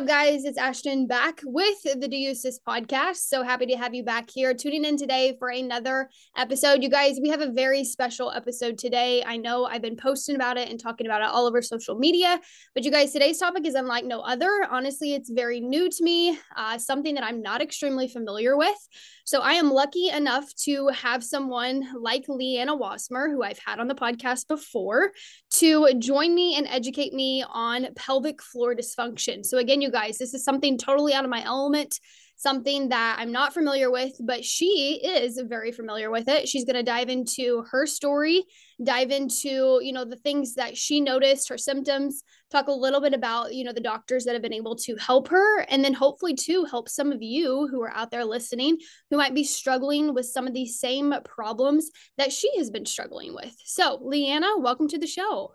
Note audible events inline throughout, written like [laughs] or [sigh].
Up, guys? It's Ashton back with the Sis podcast. So happy to have you back here tuning in today for another episode. You guys, we have a very special episode today. I know I've been posting about it and talking about it all over social media, but you guys, today's topic is unlike no other. Honestly, it's very new to me, uh, something that I'm not extremely familiar with. So I am lucky enough to have someone like Leanna Wasmer, who I've had on the podcast before, to join me and educate me on pelvic floor dysfunction. So again, you guys, this is something totally out of my element, something that I'm not familiar with, but she is very familiar with it. She's going to dive into her story, dive into, you know, the things that she noticed, her symptoms, talk a little bit about, you know, the doctors that have been able to help her, and then hopefully to help some of you who are out there listening who might be struggling with some of these same problems that she has been struggling with. So, Leanna, welcome to the show.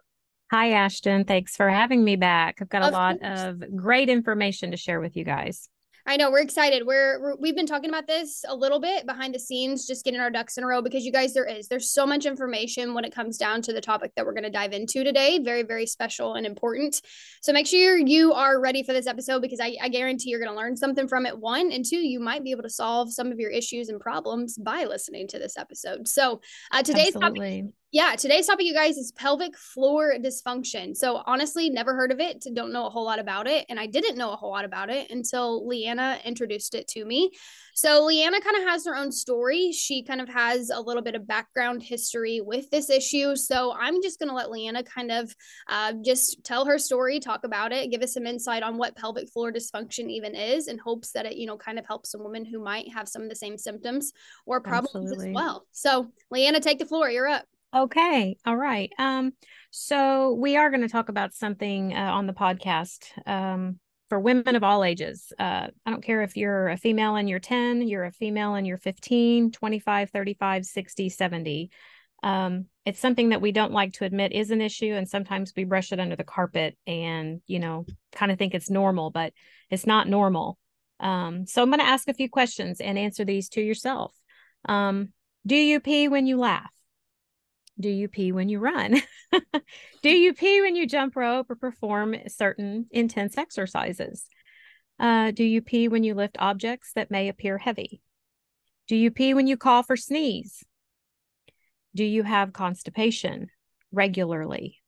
Hi, Ashton. Thanks for having me back. I've got a of lot course. of great information to share with you guys. I know we're excited. We're, we're we've been talking about this a little bit behind the scenes, just getting our ducks in a row because you guys, there is there's so much information when it comes down to the topic that we're going to dive into today. Very very special and important. So make sure you are ready for this episode because I, I guarantee you're going to learn something from it. One and two, you might be able to solve some of your issues and problems by listening to this episode. So uh, today's Absolutely. topic yeah, today's topic, you guys, is pelvic floor dysfunction. So, honestly, never heard of it, don't know a whole lot about it. And I didn't know a whole lot about it until Leanna introduced it to me. So, Leanna kind of has her own story. She kind of has a little bit of background history with this issue. So, I'm just going to let Leanna kind of uh, just tell her story, talk about it, give us some insight on what pelvic floor dysfunction even is, in hopes that it, you know, kind of helps some women who might have some of the same symptoms or problems Absolutely. as well. So, Leanna, take the floor. You're up. Okay. All right. Um, so we are going to talk about something uh, on the podcast um, for women of all ages. Uh, I don't care if you're a female and you're 10, you're a female and you're 15, 25, 35, 60, 70. Um, it's something that we don't like to admit is an issue. And sometimes we brush it under the carpet and, you know, kind of think it's normal, but it's not normal. Um, so I'm going to ask a few questions and answer these to yourself. Um, do you pee when you laugh? Do you pee when you run? [laughs] Do you pee when you jump rope or perform certain intense exercises? Uh, do you pee when you lift objects that may appear heavy? Do you pee when you cough or sneeze? Do you have constipation regularly?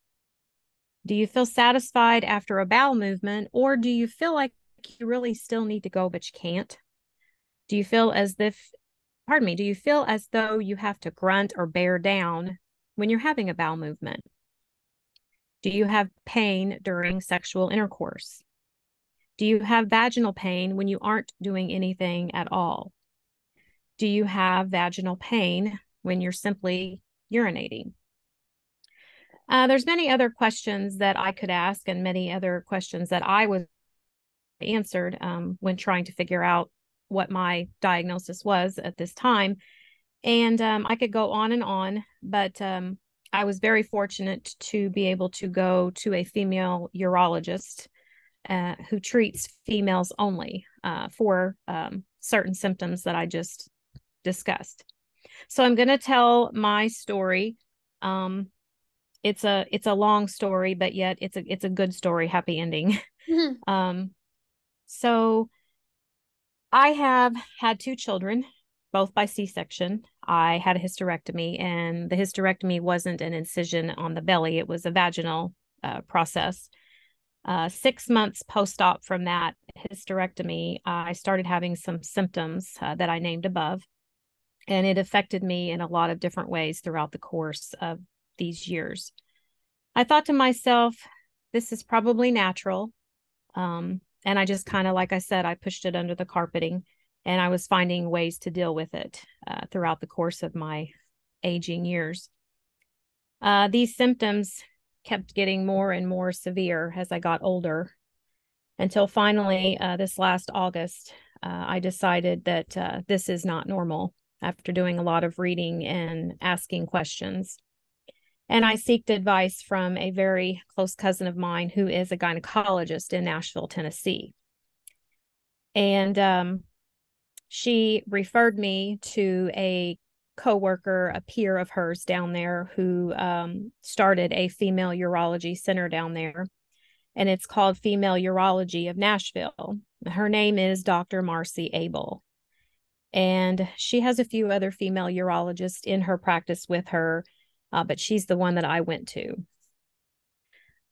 Do you feel satisfied after a bowel movement, or do you feel like you really still need to go, but you can't? Do you feel as if, pardon me, do you feel as though you have to grunt or bear down when you're having a bowel movement? Do you have pain during sexual intercourse? Do you have vaginal pain when you aren't doing anything at all? Do you have vaginal pain when you're simply urinating? Uh, there's many other questions that I could ask, and many other questions that I was answered um, when trying to figure out what my diagnosis was at this time. And um, I could go on and on, but um, I was very fortunate to be able to go to a female urologist uh, who treats females only uh, for um, certain symptoms that I just discussed. So I'm going to tell my story. Um, it's a it's a long story, but yet it's a it's a good story, happy ending. Mm-hmm. [laughs] Um, so I have had two children both by C section. I had a hysterectomy, and the hysterectomy wasn't an incision on the belly, it was a vaginal uh, process. Uh, six months post op from that hysterectomy, I started having some symptoms uh, that I named above, and it affected me in a lot of different ways throughout the course of these years. I thought to myself, this is probably natural. Um, and I just kind of, like I said, I pushed it under the carpeting and I was finding ways to deal with it uh, throughout the course of my aging years. Uh, these symptoms kept getting more and more severe as I got older until finally, uh, this last August, uh, I decided that uh, this is not normal after doing a lot of reading and asking questions. And I sought advice from a very close cousin of mine who is a gynecologist in Nashville, Tennessee. And um, she referred me to a coworker, a peer of hers down there who um, started a female urology center down there. and it's called Female Urology of Nashville. Her name is Dr. Marcy Abel. And she has a few other female urologists in her practice with her, uh, but she's the one that I went to.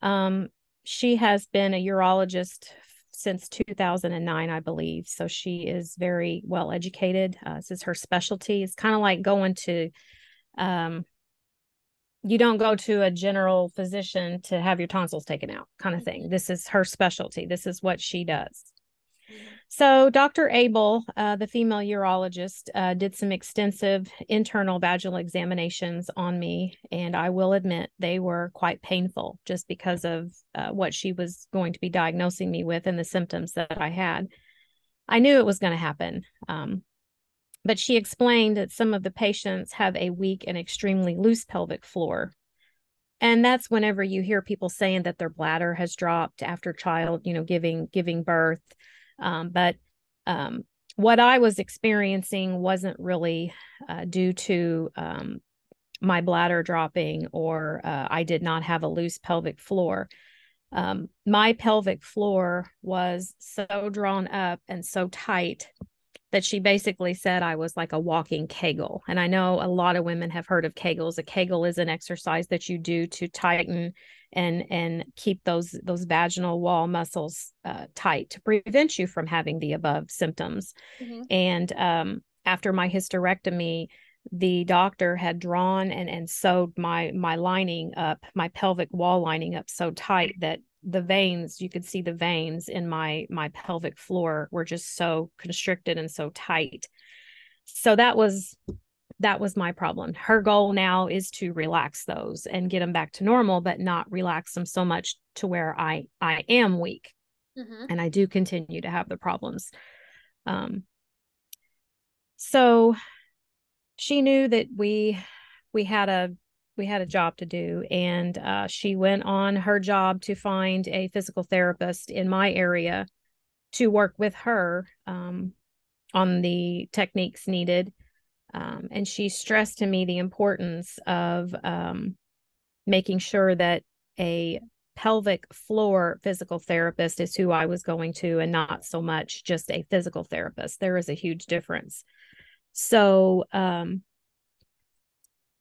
Um, she has been a urologist since 2009, I believe. So she is very well educated. Uh, this is her specialty. It's kind of like going to, um, you don't go to a general physician to have your tonsils taken out, kind of thing. This is her specialty. This is what she does. So, Dr. Abel, uh, the female urologist, uh, did some extensive internal vaginal examinations on me, and I will admit they were quite painful just because of uh, what she was going to be diagnosing me with and the symptoms that I had. I knew it was going to happen. Um, but she explained that some of the patients have a weak and extremely loose pelvic floor. And that's whenever you hear people saying that their bladder has dropped after child, you know, giving giving birth um, but um, what I was experiencing wasn't really uh, due to um, my bladder dropping or uh, I did not have a loose pelvic floor. Um, my pelvic floor was so drawn up and so tight that she basically said I was like a walking Kegel. And I know a lot of women have heard of Kegels. A Kegel is an exercise that you do to tighten and and keep those those vaginal wall muscles uh, tight to prevent you from having the above symptoms. Mm-hmm. And um, after my hysterectomy, the doctor had drawn and and sewed my my lining up, my pelvic wall lining up so tight that the veins you could see the veins in my my pelvic floor were just so constricted and so tight. So that was that was my problem. Her goal now is to relax those and get them back to normal but not relax them so much to where i i am weak. Mm-hmm. and i do continue to have the problems. Um so she knew that we we had a we had a job to do and uh, she went on her job to find a physical therapist in my area to work with her um, on the techniques needed um, and she stressed to me the importance of um, making sure that a pelvic floor physical therapist is who i was going to and not so much just a physical therapist. There is a huge difference. So um,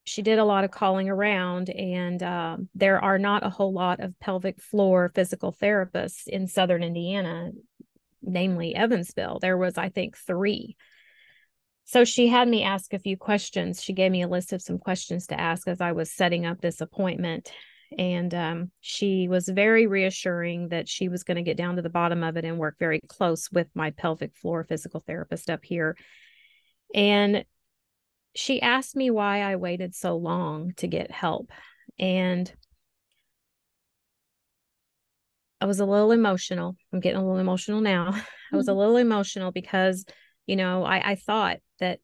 she did a lot of calling around, and um, there are not a whole lot of pelvic floor physical therapists in Southern Indiana, namely Evansville. There was, I think, three. So she had me ask a few questions. She gave me a list of some questions to ask as I was setting up this appointment. And um, she was very reassuring that she was going to get down to the bottom of it and work very close with my pelvic floor physical therapist up here. And she asked me why I waited so long to get help. And I was a little emotional. I'm getting a little emotional now. [laughs] I was a mm-hmm. little emotional because, you know, I, I thought that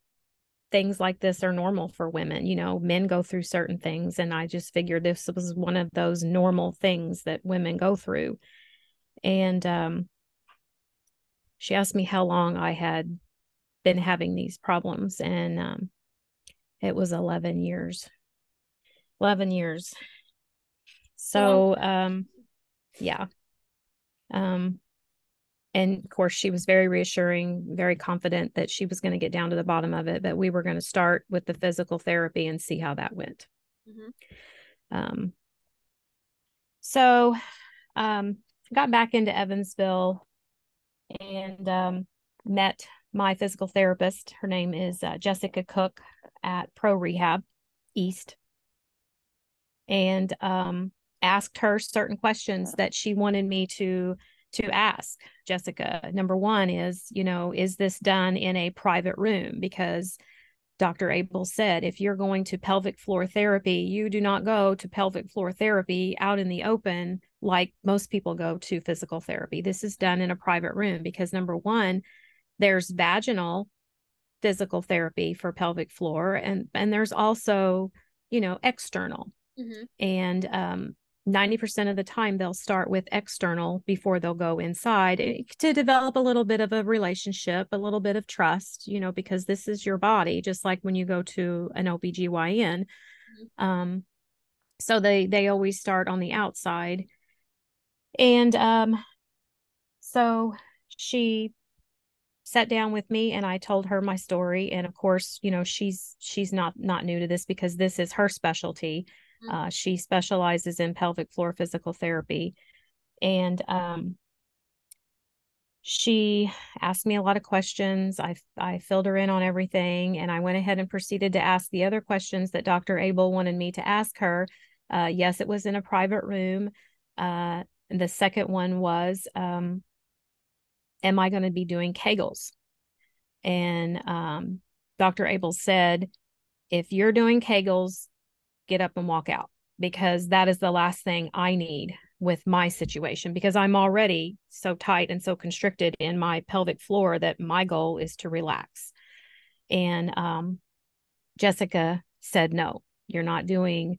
things like this are normal for women. You know, men go through certain things. And I just figured this was one of those normal things that women go through. And um, she asked me how long I had been having these problems. And um, it was 11 years. 11 years. So um yeah. Um and of course she was very reassuring very confident that she was going to get down to the bottom of it but we were going to start with the physical therapy and see how that went. Mm-hmm. um so um got back into evansville and um met my physical therapist. Her name is uh, jessica cook at Pro Rehab East and um, asked her certain questions that she wanted me to to ask Jessica. Number one is, you know, is this done in a private room? Because Dr. Abel said if you're going to pelvic floor therapy, you do not go to pelvic floor therapy out in the open like most people go to physical therapy. This is done in a private room because number one, there's vaginal physical therapy for pelvic floor and and there's also you know external mm-hmm. and um 90% of the time they'll start with external before they'll go inside eh, to develop a little bit of a relationship a little bit of trust you know because this is your body just like when you go to an OBGYN mm-hmm. um so they they always start on the outside And um, so she sat down with me and I told her my story. And of course, you know, she's she's not not new to this because this is her specialty. Mm-hmm. Uh, she specializes in pelvic floor physical therapy. And um, she asked me a lot of questions. I I filled her in on everything, and I went ahead and proceeded to ask the other questions that Dr. Abel wanted me to ask her. Uh, yes, it was in a private room. Uh, the second one was, um, "Am I going to be doing Kegels?" And um, Dr. Abel said, "If you're doing Kegels, get up and walk out because that is the last thing I need with my situation because I'm already so tight and so constricted in my pelvic floor that my goal is to relax. And um, Jessica said, no, you're not doing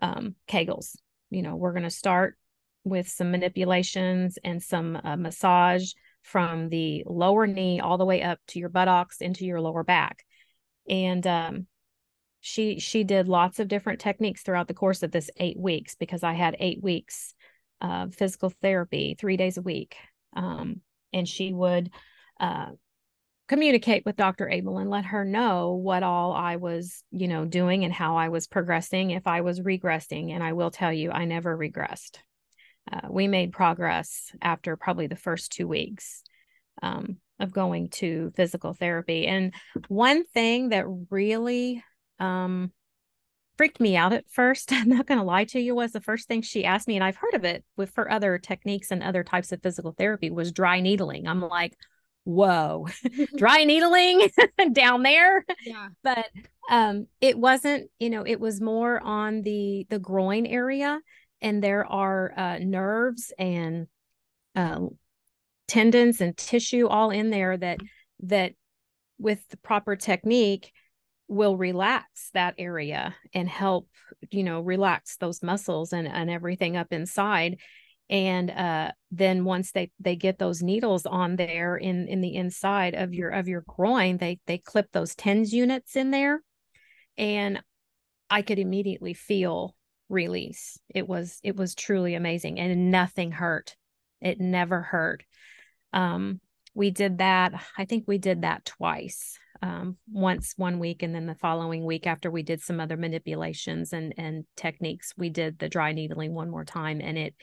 um, Kegels. You know, we're going to start with some manipulations and some uh, massage from the lower knee all the way up to your buttocks into your lower back. And um, she she did lots of different techniques throughout the course of this eight weeks because I had eight weeks uh, physical therapy three days a week. Um, and she would uh, communicate with Dr. Abel and let her know what all I was, you know, doing and how I was progressing, if I was regressing. And I will tell you, I never regressed. Uh, we made progress after probably the first two weeks um, of going to physical therapy. And one thing that really um, freaked me out at first. [laughs] I'm not going to lie to you, was the first thing she asked me, and I've heard of it with for other techniques and other types of physical therapy was dry needling. I'm like, whoa, [laughs] [laughs] dry needling down there. Yeah. But um, it wasn't, you know, it was more on the the groin area, and there are uh, nerves and uh, tendons and tissue all in there that that with the proper technique will relax that area and help you know relax those muscles and and everything up inside. And uh then once they they get those needles on there in in the inside of your of your groin they they clip those tens units in there. And i could immediately feel release. It was it was truly amazing and nothing hurt. It never hurt. Um we did that i think we did that twice um, once one week and then the following week after we did some other manipulations and and techniques we did the dry needling one more time and it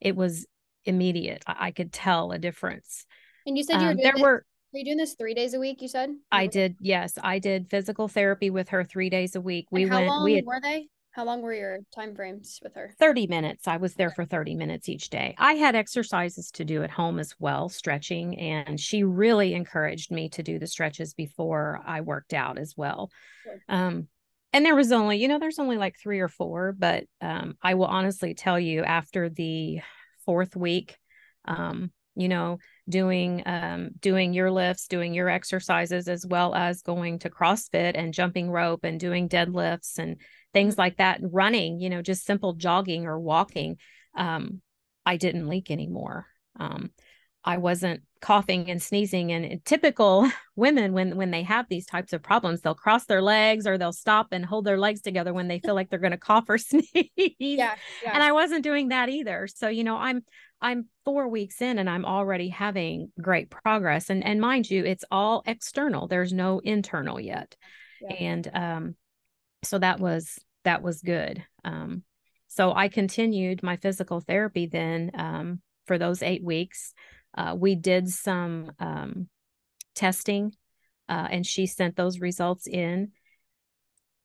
it was immediate. I, I could tell a difference. And you said you were um, there this, were are you doing this three days a week you said? I did yes. I did physical therapy with her three days a week. We went we had, were they how long were your time frames with her? 30 minutes. I was there for 30 minutes each day. I had exercises to do at home as well, stretching, and she really encouraged me to do the stretches before I worked out as well. Sure. Um, and there was only, you know, there's only like three or four, but um, I will honestly tell you after the fourth week, um, you know, doing um, doing your lifts, doing your exercises, as well as going to CrossFit and jumping rope and doing deadlifts and things like that running you know just simple jogging or walking um, i didn't leak anymore. Um, i wasn't coughing and sneezing and typical [laughs] women when when they have these types of problems they'll cross their legs or they'll stop and hold their legs together when they feel like they're going to cough or [laughs] sneeze. Yeah, yeah. And i wasn't doing that either. So you know i'm i'm 4 weeks in and i'm already having great progress. And and mind you it's all external. There's no internal yet. Yeah. and um so that was that was good. Um, so i continued my physical therapy then um, for those eight weeks. Uh, we did some um, testing uh, and she sent those results in.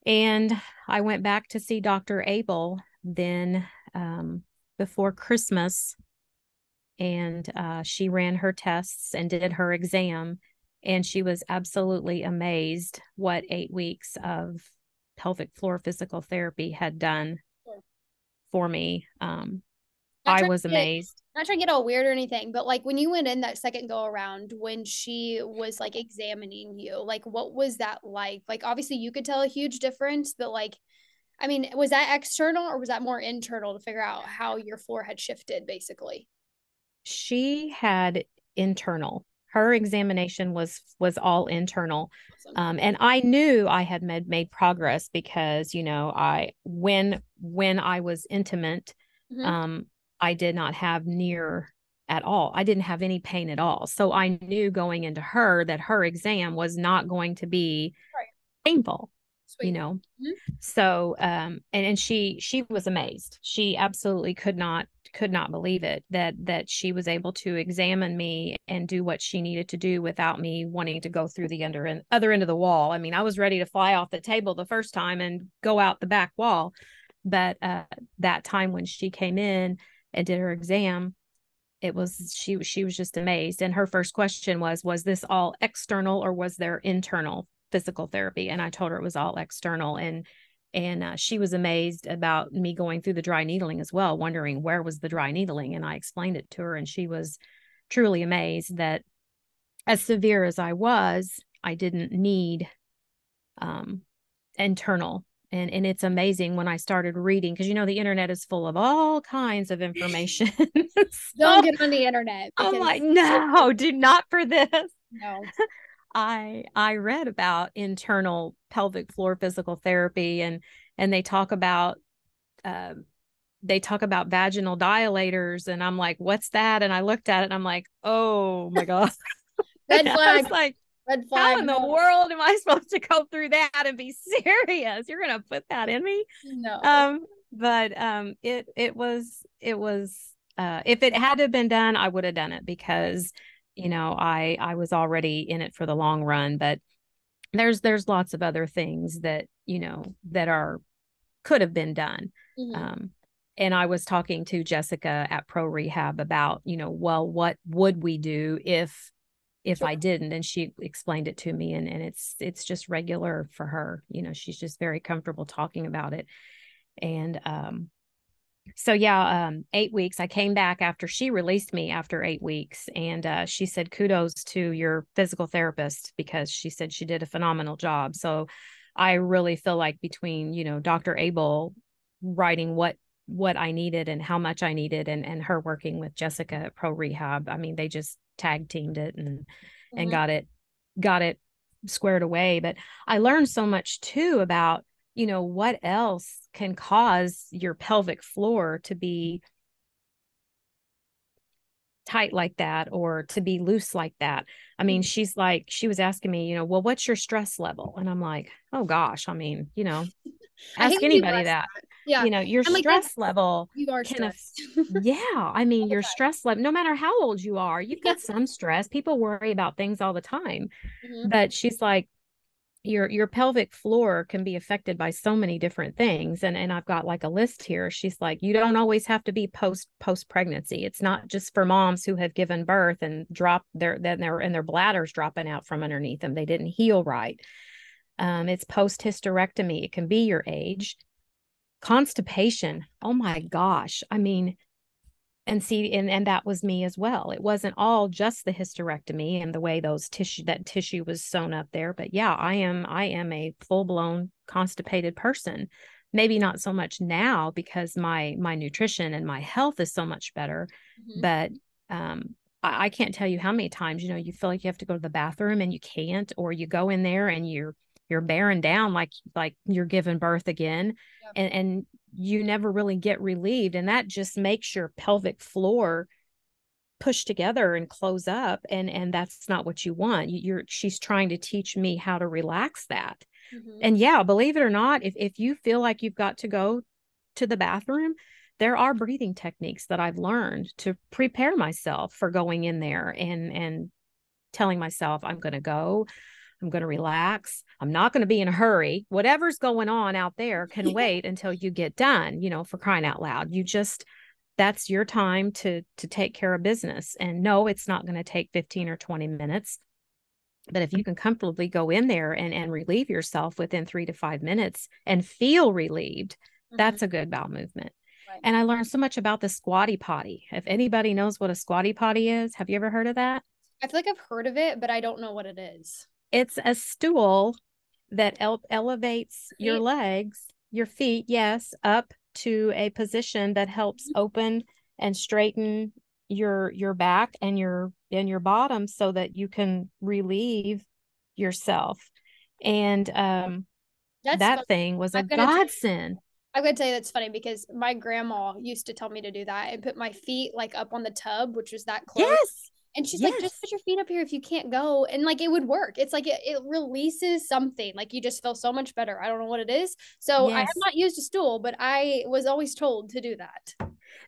And i went back to see dr abel then um, before christmas and uh, she ran her tests and did her exam and she was absolutely amazed what eight weeks of pelvic floor physical therapy had done sure. for me. Um, I was amazed. Get, not trying to get all weird or anything, but like when you went in that second go around, when she was like examining you, like what was that like? Like obviously you could tell a huge difference, but like, I mean, was that external or was that more internal to figure out how your floor had shifted basically? She had internal her examination was was all internal um, and i knew i had made made progress because you know i when when i was intimate mm-hmm. um, I did not have near at all. I didn't have any pain at all. So I knew going into her that her exam was not going to be right. painful. Sweet. You know. Mm-hmm. So um and and she she was amazed. She absolutely could not could not believe it that that she was able to examine me and do what she needed to do without me wanting to go through the under and other end of the wall. I mean, I was ready to fly off the table the first time and go out the back wall, but uh that time when she came in and did her exam, it was she she was just amazed and her first question was was this all external or was there internal physical therapy and i told her it was all external and and uh, she was amazed about me going through the dry needling as well wondering where was the dry needling and i explained it to her and she was truly amazed that as severe as i was i didn't need um internal and and it's amazing when I started reading because you know the internet is full of all kinds of information. [laughs] so, Don't get on the internet. I'm like, no, do not for this. No. [laughs] I I read about internal pelvic floor physical therapy and and they talk about uh, they talk about vaginal dilators and I'm like, what's that? And I looked at it and I'm like, oh my [laughs] god. Red [laughs] flag. like, Red flag. How in the world am I supposed to go through that and be [laughs] serious? You're gonna put that in me? No. Um, but um, it it was it was uh, if it had to have been done, I would have done it because you know I I was already in it for the long run. But there's there's lots of other things that you know that are could have been done. Mm-hmm. Um, and I was talking to Jessica at Pro Rehab about, you know, well, what would we do if if I didn't. And she explained it to me and, and it's it's just regular for her. You know, she's just very comfortable talking about it. And um so yeah, um eight weeks. I came back after she released me after eight weeks. And uh she said kudos to your physical therapist because she said she did a phenomenal job. So I really feel like between, you know, Dr. Abel writing what what I needed and how much I needed and and her working with Jessica at Pro Rehab. I mean, they just tag teamed it and mm-hmm. and got it got it squared away. But I learned so much too about, you know, what else can cause your pelvic floor to be tight like that or to be loose like that. I mean, mm-hmm. she's like, she was asking me, you know, well, what's your stress level? And I'm like, oh gosh, I mean, you know, [laughs] ask anybody that. that yeah you know your I'm stress like, level you are can [laughs] yeah i mean your stress level no matter how old you are you've got some stress people worry about things all the time mm-hmm. but she's like your your pelvic floor can be affected by so many different things and and I've got like a list here. She's like you don't always have to be post post pregnancy it's not just for moms who have given birth and drop their then their and their bladders dropping out from underneath them. They didn't heal right. Um, it's post hysterectomy it can be your age. Constipation. Oh my gosh. I mean and see and, and that was me as well it wasn't all just the hysterectomy and the way those tissue that tissue was sewn up there but yeah i am i am a full-blown constipated person maybe not so much now because my my nutrition and my health is so much better mm-hmm. but um I, I can't tell you how many times you know you feel like you have to go to the bathroom and you can't or you go in there and you're you're bearing down like like you're giving birth again yep. and and you never really get relieved and that just makes your pelvic floor push together and close up and and that's not what you want. You're she's trying to teach me how to relax that. Mm-hmm. and yeah believe it or not if if you feel like you've got to go to the bathroom there are breathing techniques that I've learned to prepare myself for going in there and and telling myself I'm going to go I'm going to relax. I'm not going to be in a hurry. Whatever's going on out there can [laughs] wait until you get done, you know, for crying out loud. You just that's your time to to take care of business. And no, it's not going to take 15 or 20 minutes. But if you can comfortably go in there and and relieve yourself within 3 to 5 minutes and feel relieved, mm-hmm. that's a good bowel movement. Right. And I learned so much about the squatty potty. If anybody knows what a squatty potty is, have you ever heard of that? I feel like I've heard of it, but I don't know what it is. It's a stool that el- elevates feet. your legs, your feet, yes, up to a position that helps mm-hmm. open and straighten your your back and your and your bottom so that you can relieve yourself. And um That's that thing was a godsend. I'm gonna tell you that's funny because my grandma used to tell me to do that and put my feet like up on the tub, which was that close. Yes. And she's Yes. like, just put your feet up here if you can't go. And like it would work. It's like it, it releases something. Like you just feel so much better. I don't know what it is. So I have not used a stool, but I was always told to do that.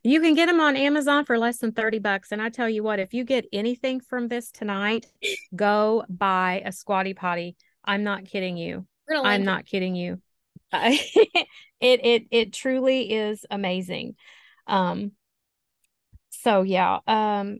You can get them on Amazon for less than 30 bucks. And I tell you what, if you get anything from this tonight, go buy a squatty potty. I'm not kidding you. I'm not kidding you. [laughs] It it it truly is amazing. Um so yeah, um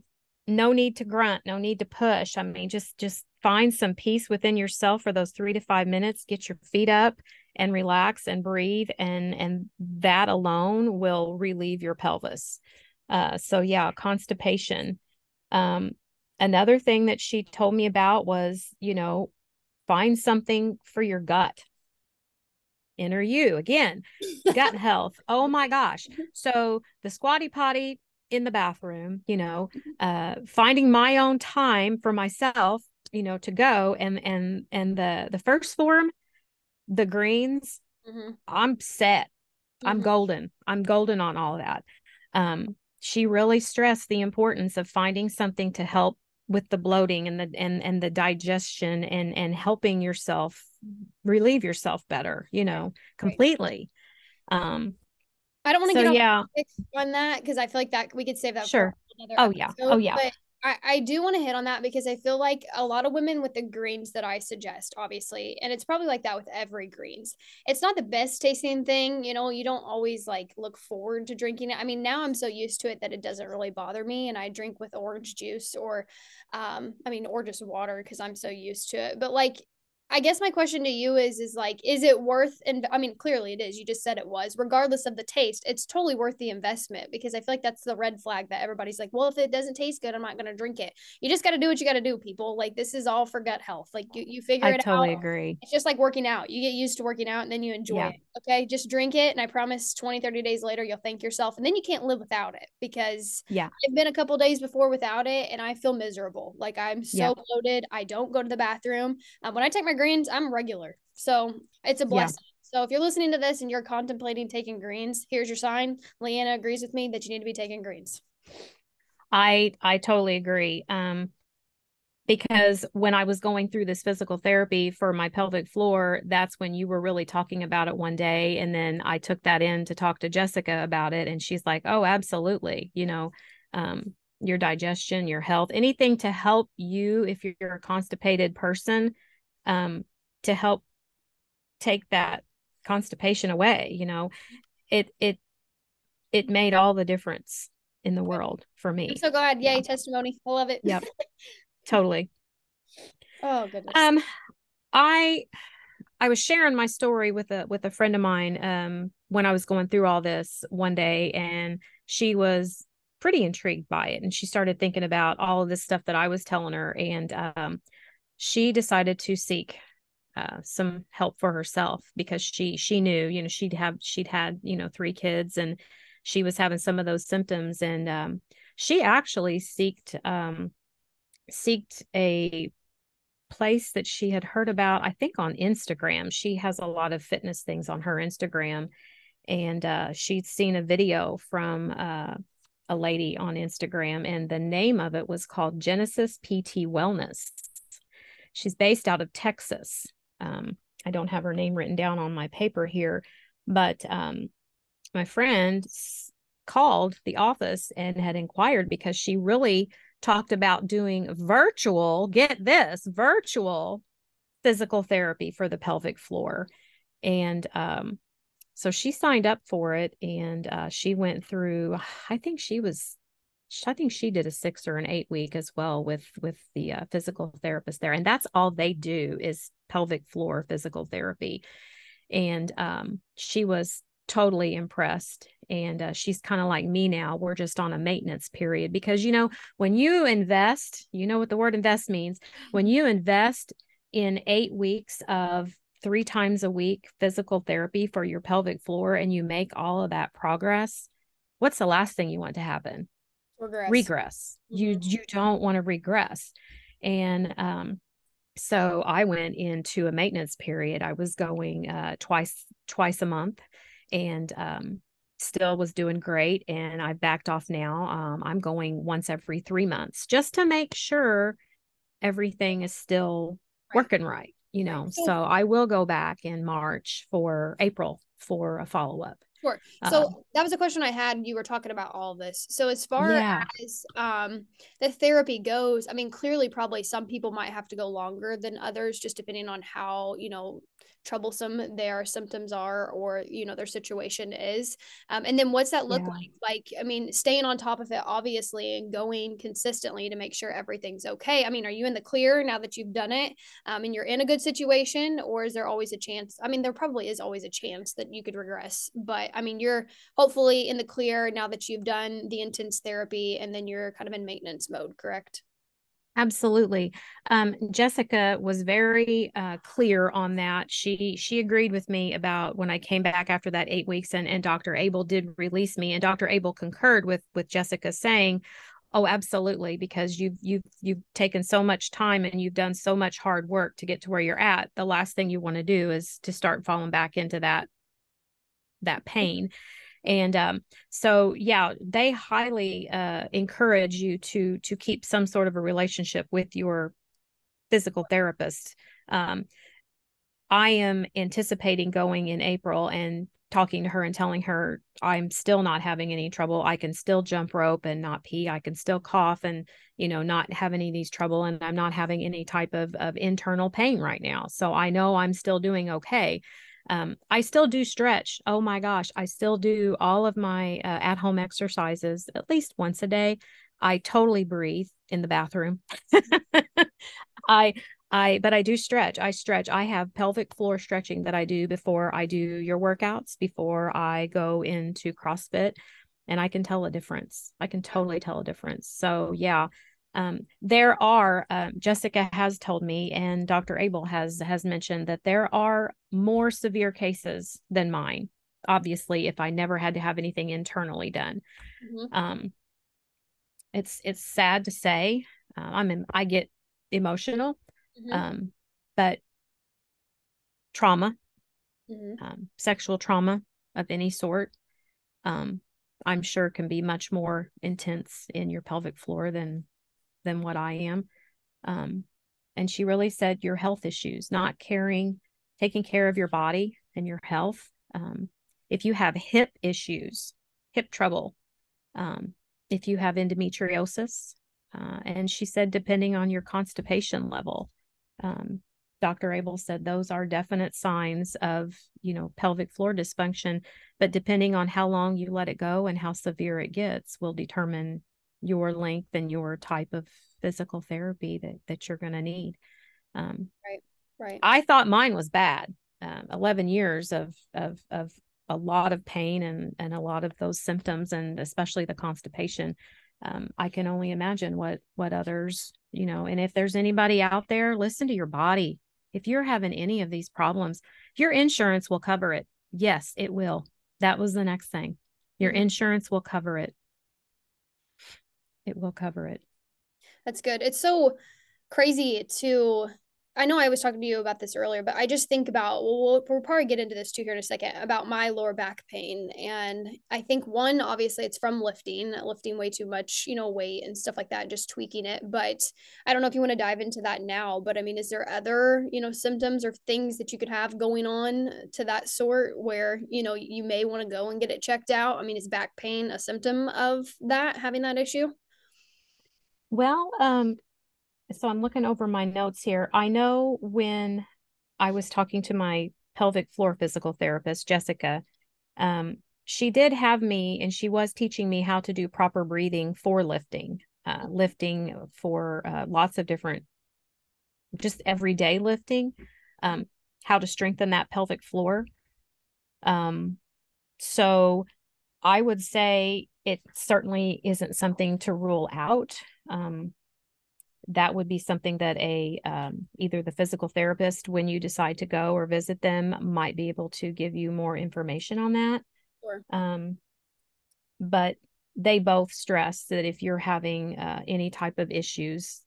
no need to grunt, no need to push. I mean just just find some peace within yourself for those 3 to 5 minutes, get your feet up and relax and breathe and and that alone will relieve your pelvis. Uh so yeah, constipation. Um another thing that she told me about was, you know, find something for your gut inner you again gut [laughs] health oh my gosh so the squatty potty in the bathroom you know uh finding my own time for myself you know to go and and and the the first form the greens Mhm, i'm set. I'm mhm. golden. I'm golden on all that. Um she really stressed the importance of finding something to help with the bloating and the and and the digestion and and helping yourself relieve yourself better you know completely. Um I don't want to so get yeah on that because I feel like that we could save that Sure. for another Oh, yeah. Oh, yeah. But I, I do want to hit on that because I feel like a lot of women with the greens that I suggest, obviously, and it's probably like that with every greens. It's not the best tasting thing, you know, you don't always like look forward to drinking it. I mean, now I'm so used to it that it doesn't really bother me and I drink with orange juice or um I mean or just water because I'm so used to it. But like I guess my question to you is is like is it worth and I mean clearly it is you just said it was regardless of the taste it's totally worth the investment because I feel like that's the red flag that everybody's like well if it doesn't taste good I'm not going to drink it you just got to do what you got to do people like this is all for gut health like you, you figure i it totally out I totally agree it's just like working out you get used to working out and then you enjoy Yeah. it okay just drink it and I promise 20 30 days later you'll thank yourself and then you can't live without it because Yeah. I've been a couple days before without it and I feel miserable like I'm so Yeah. bloated I don't go to the bathroom um, when I take my greens, I'm regular. So it's a Yeah. blessing. So if you're listening to this and you're contemplating taking greens, here's your sign. Leanna agrees with me that you need to be taking greens. i i totally agree um because when i was going through this physical therapy for my pelvic floor that's when you were really talking about it one day and then i took that in to talk to jessica about it and she's like oh absolutely you know um your digestion your health anything to help you if you're a constipated person um to help take that constipation away you know it it it made all the difference in the world for me I'm so glad. Yay, Yeah. testimony. I love it. Yep. [laughs] totally oh goodness. um i i was sharing my story with a with a friend of mine um when i was going through all this one day and she was pretty intrigued by it and she started thinking about all of this stuff that i was telling her and um she decided to seek uh, some help for herself because she she knew you know she'd have she'd had you know three kids and she was having some of those symptoms. And um she actually seeked um seeked a place that she had heard about i think on instagram. She has a lot of fitness things on her instagram. And uh, she'd seen a video from uh, a lady on instagram and the name of it was called genesis pt wellness she's based out of texas um, i don't have her name written down on my paper here but um, my friend called the office and had inquired because she really talked about doing virtual, get this, virtual physical therapy for the pelvic floor. And um, so she signed up for it and uh, she went through, I think she was, I think she did a six or an eight week as well with with the uh, physical therapist there. And that's all they do is pelvic floor physical therapy. And um, she was totally impressed. And uh, she's kind of like me now. We're just on a maintenance period because, you know, when you invest, you know what the word invest means. When you invest in eight weeks of three times a week physical therapy for your pelvic floor and you make all of that progress, what's the last thing you want to happen? Regress. regress. You Mhm. you don't want to regress. And um so I went into a maintenance period. I was going uh twice twice a month and um, still was doing great. And I backed off now. Um, I'm going once every three months just to make sure everything is still right. working right, you know. So, so I will go back in March for April for a follow up. Sure. So um, that was a question I had. You were talking about all this. So as far yeah. as um, the therapy goes, I mean, clearly, probably some people might have to go longer than others, just depending on how you know troublesome their symptoms are or you know their situation is. Um, and then what's that look yeah. like? Like i mean staying on top of it obviously and going consistently to make sure everything's okay. I mean are you in the clear now that you've done it um, and you're in a good situation or is there always a chance? I mean there probably is always a chance that you could regress but i mean you're hopefully in the clear now that you've done the intense therapy and then you're kind of in maintenance mode correct Absolutely. Um, Jessica was very uh, clear on that. She she agreed with me about when I came back after that eight weeks, and and Dr. Abel did release me, and Dr. Abel concurred with with Jessica saying, "Oh, absolutely," because you've you've you've taken so much time and you've done so much hard work to get to where you're at. The last thing you want to do is to start falling back into that that pain and um, so yeah they highly uh, encourage you to to keep some sort of a relationship with your physical therapist. Um, i am anticipating going in april and talking to her and telling her i'm still not having any trouble. I can still jump rope and not pee. I can still cough and you know not have any of these trouble and i'm not having any type of, of internal pain right now. So i know i'm still doing okay um, I still do stretch. Oh my gosh, I still do all of my uh, at home exercises at least once a day. I totally breathe in the bathroom. [laughs] I I but I do stretch. I stretch. I have pelvic floor stretching that I do before I do your workouts, before I go into CrossFit, and I can tell a difference. I can totally tell a difference. So yeah, um, there are um, Jessica has told me, and Dr. Abel has has mentioned that there are more severe cases than mine. Obviously, if I never had to have anything internally done, mm-hmm. um, it's it's sad to say. Uh, I'm in, I get emotional, mm-hmm. um, but trauma, mm-hmm. um, sexual trauma of any sort, um, I'm sure can be much more intense in your pelvic floor than than what I am. Um, and she really said your health issues, not caring, taking care of your body and your health. Um, if you have hip issues, hip trouble, um, if you have endometriosis, uh, and she said, depending on your constipation level, um, Dr. Abel said those are definite signs of, you know, pelvic floor dysfunction. But depending on how long you let it go and how severe it gets, will determine your length and your type of physical therapy that that you're going to need. Um, right, right. I thought mine was bad. Um, Eleven years of of of a lot of pain and and a lot of those symptoms, and especially the constipation. Um, I can only imagine what what others, you know. And if there's anybody out there, listen to your body. If you're having any of these problems, your insurance will cover it. Yes, it will. That was the next thing. Your mm-hmm. insurance will cover it it will cover it. That's good. It's so crazy to I know I was talking to you about this earlier, but I just think about well, we'll, we'll probably get into this too here in a second about my lower back pain, and I think one obviously it's from lifting, lifting way too much, you know, weight and stuff like that, just tweaking it. But I don't know if you want to dive into that now, but I mean, is there other you know symptoms or things that you could have going on to that sort where you know you may want to go and get it checked out? I mean, is back pain a symptom of that having that issue? Well, um, so I'm looking over my notes here. I know when I was talking to my pelvic floor physical therapist, Jessica, um, she did have me and she was teaching me how to do proper breathing for lifting, uh, lifting for uh, lots of different, just everyday lifting, um, how to strengthen that pelvic floor. Um, so I would say it certainly isn't something to rule out. Um, that would be something that a um, either the physical therapist, when you decide to go or visit them, might be able to give you more information on that. Sure. Um, but they both stress that if you're having uh, any type of issues,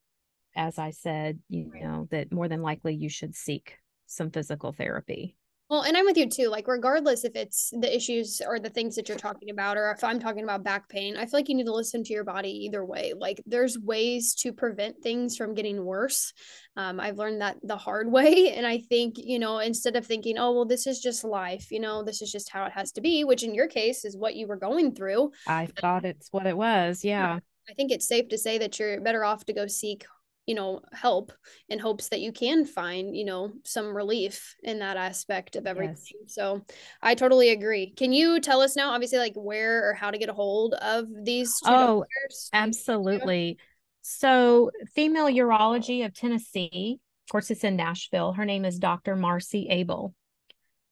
as I said, you know that more than likely you should seek some physical therapy. Well, and I'm with you too. Like, regardless if it's the issues or the things that you're talking about, or if I'm talking about back pain, I feel like you need to listen to your body either way. Like, there's ways to prevent things from getting worse. Um, I've learned that the hard [laughs] way. And I think, you know, instead of thinking, oh, well, this is just life, you know, this is just how it has to be, which in your case is what you were going through. I thought it's what it was. Yeah. I think it's safe to say that you're better off to go seek you know help in hopes that you can find you know some relief in that aspect of everything. Yes. so i totally agree. Can you tell us now obviously like where or how to get a hold of these oh doctors? absolutely. So female urology of tennessee of course it's in nashville. Her name is dr marcy abel.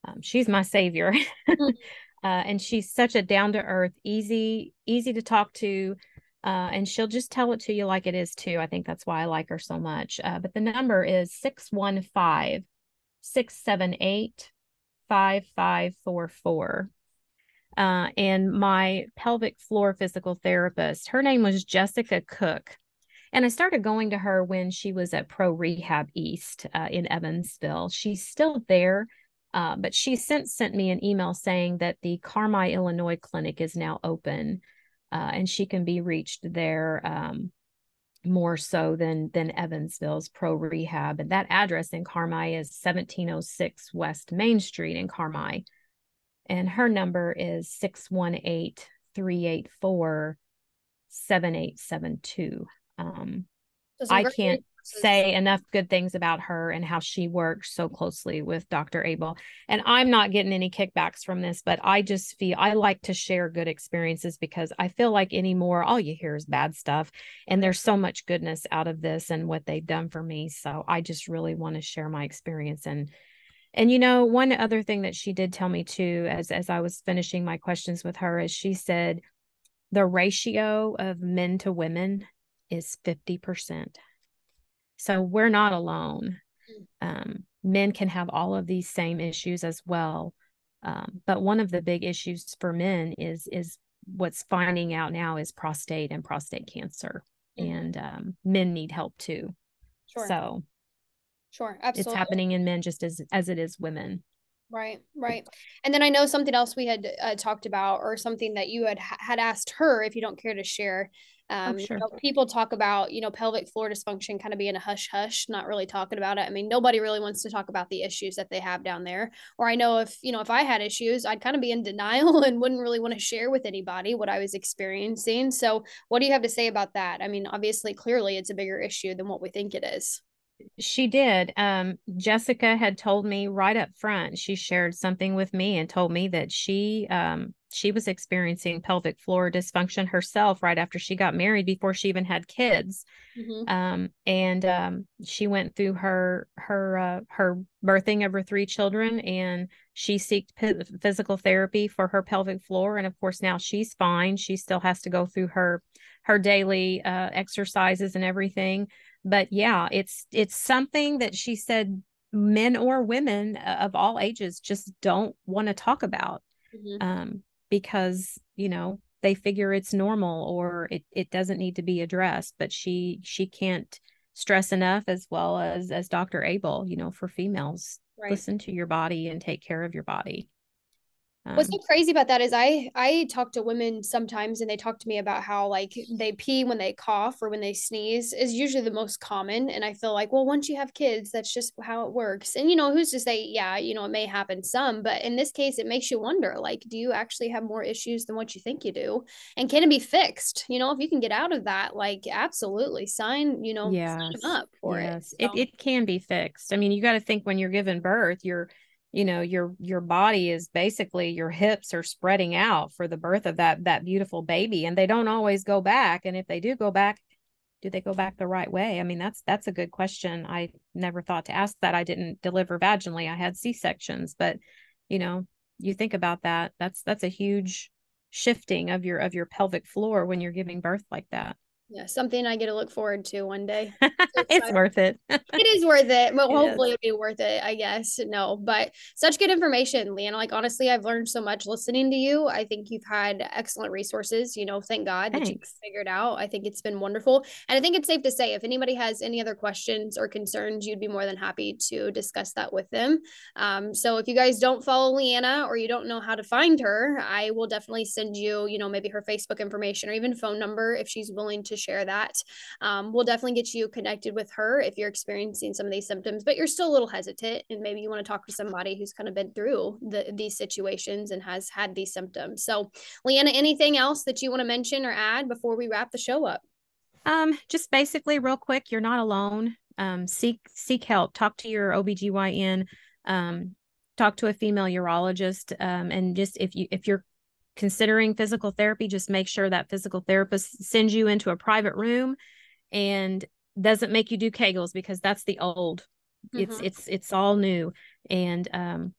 Um, she's my savior. [laughs] Mm-hmm. uh, and she's such a down-to-earth easy easy to talk to uh, and she'll just tell it to you like it is too. I think that's why I like her so much. Uh, but the number is 615 678 5544. Uh, and my pelvic floor physical therapist, her name was Jessica Cook. And I started going to her when she was at Pro Rehab East uh, in Evansville. She's still there, uh, but she since sent me an email saying that the Carmi, Illinois clinic is now open uh, and she can be reached there um, more so than than Evansville's Pro Rehab. And that address in Carmi is 1706 West Main Street in Carmi. And her number is 618 384 7872. Um, I can't say enough good things about her and how she works so closely with Dr. Abel. And I'm not getting any kickbacks from this, but I just feel I like to share good experiences because I feel like anymore, all you hear is bad stuff. And there's so much goodness out of this and what they've done for me. So I just really want to share my experience and and you know, one other thing that she did tell me too, as as I was finishing my questions with her, is she said the ratio of men to women is 50%. So we're not alone. Mm. Um, men can have all of these same issues as well. Um, but one of the big issues for men is is what's finding out now is prostate and prostate cancer, mm-hmm. and um, men need help too. Sure. So, sure, absolutely, it's happening in men just as as it is women. Right, right. And then I know something else we had uh, talked about, or something that you had had asked her, if you don't care to share, um, sure. you know, people talk about, you know, pelvic floor dysfunction kind of being a hush hush, not really talking about it. I mean, nobody really wants to talk about the issues that they have down there. Or I know if, you know, if I had issues, I'd kind of be in denial [laughs] and wouldn't really want to share with anybody what I was experiencing. So, what do you have to say about that? I mean, obviously, clearly it's a bigger issue than what we think it is. She did. Um, Jessica had told me right up front, she shared something with me and told me that she um, she was experiencing pelvic floor dysfunction herself right after she got married before she even had kids. Mm-hmm. um, and um, she went through her her uh, her birthing of her three children and she sought p- physical therapy for her pelvic floor. And of course now she's fine. She still has to go through her her daily uh, exercises and everything. But yeah it's it's something that she said men or women uh, of all ages just don't want to talk about. Mm-hmm. um, because you know they figure it's normal or it, it doesn't need to be addressed but she she can't stress enough as well as as dr abel you know for females right. listen to your body and take care of your body um, What's so crazy about that is I I talk to women sometimes and they talk to me about how like they pee when they cough or when they sneeze is usually the most common and I feel like well once you have kids that's just how it works and you know who's to say yeah you know it may happen some but in this case it makes you wonder like do you actually have more issues than what you think you do and can it be fixed you know if you can get out of that like absolutely sign you know sign up for yes. it so. it it can be fixed I mean you got to think when you're given birth you're you know your your body is basically your hips are spreading out for the birth of that that beautiful baby and they don't always go back and if they do go back do they go back the right way? I mean that's that's a good question. I never thought to ask that. I didn't deliver vaginally. I had c-sections but you know you think about that that's that's a huge shifting of your of your pelvic floor when you're giving birth like that Yeah, something I get to look forward to one day. [laughs] it's worth it. it is worth it. But [laughs] it hopefully is. it'll be worth it, I guess. No, but such good information, Leanna. Like honestly, I've learned so much listening to you. I think you've had excellent resources, you know, thank God Thanks. that you figured out. I think it's been wonderful. And I think it's safe to say if anybody has any other questions or concerns, you'd be more than happy to discuss that with them. Um, so if you guys don't follow Leanna or you don't know how to find her, I will definitely send you, you know, maybe her Facebook information or even phone number if she's willing to share that. Um, we'll definitely get you connected with her if you're experiencing some of these symptoms, but you're still a little hesitant and maybe you want to talk to somebody who's kind of been through the, these situations and has had these symptoms. So, Leanna, anything else that you want to mention or add before we wrap the show up? Um, just basically real quick, you're not alone. Um, seek seek help. Talk to your OBGYN. Um, talk to a female urologist. Um, and just if you if you're considering physical therapy, just make sure that physical therapist sends you into a private room and doesn't make you do Kegels because that's the old. Mm-hmm. It's it's it's all new. And um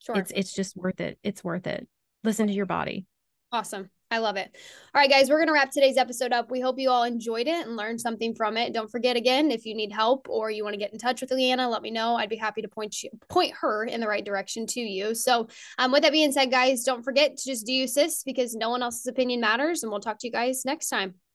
sure. it's it's just worth it. It's worth it. Listen to your body. Awesome. I love it. All right, guys, we're going to wrap today's episode up. We hope you all enjoyed it and learned something from it. Don't forget again, if you need help or you want to get in touch with Leanna, let me know. I'd be happy to point you, point her in the right direction to you. So, um, with that being said, guys, don't forget to just do you sis because no one else's opinion matters. And we'll talk to you guys next time.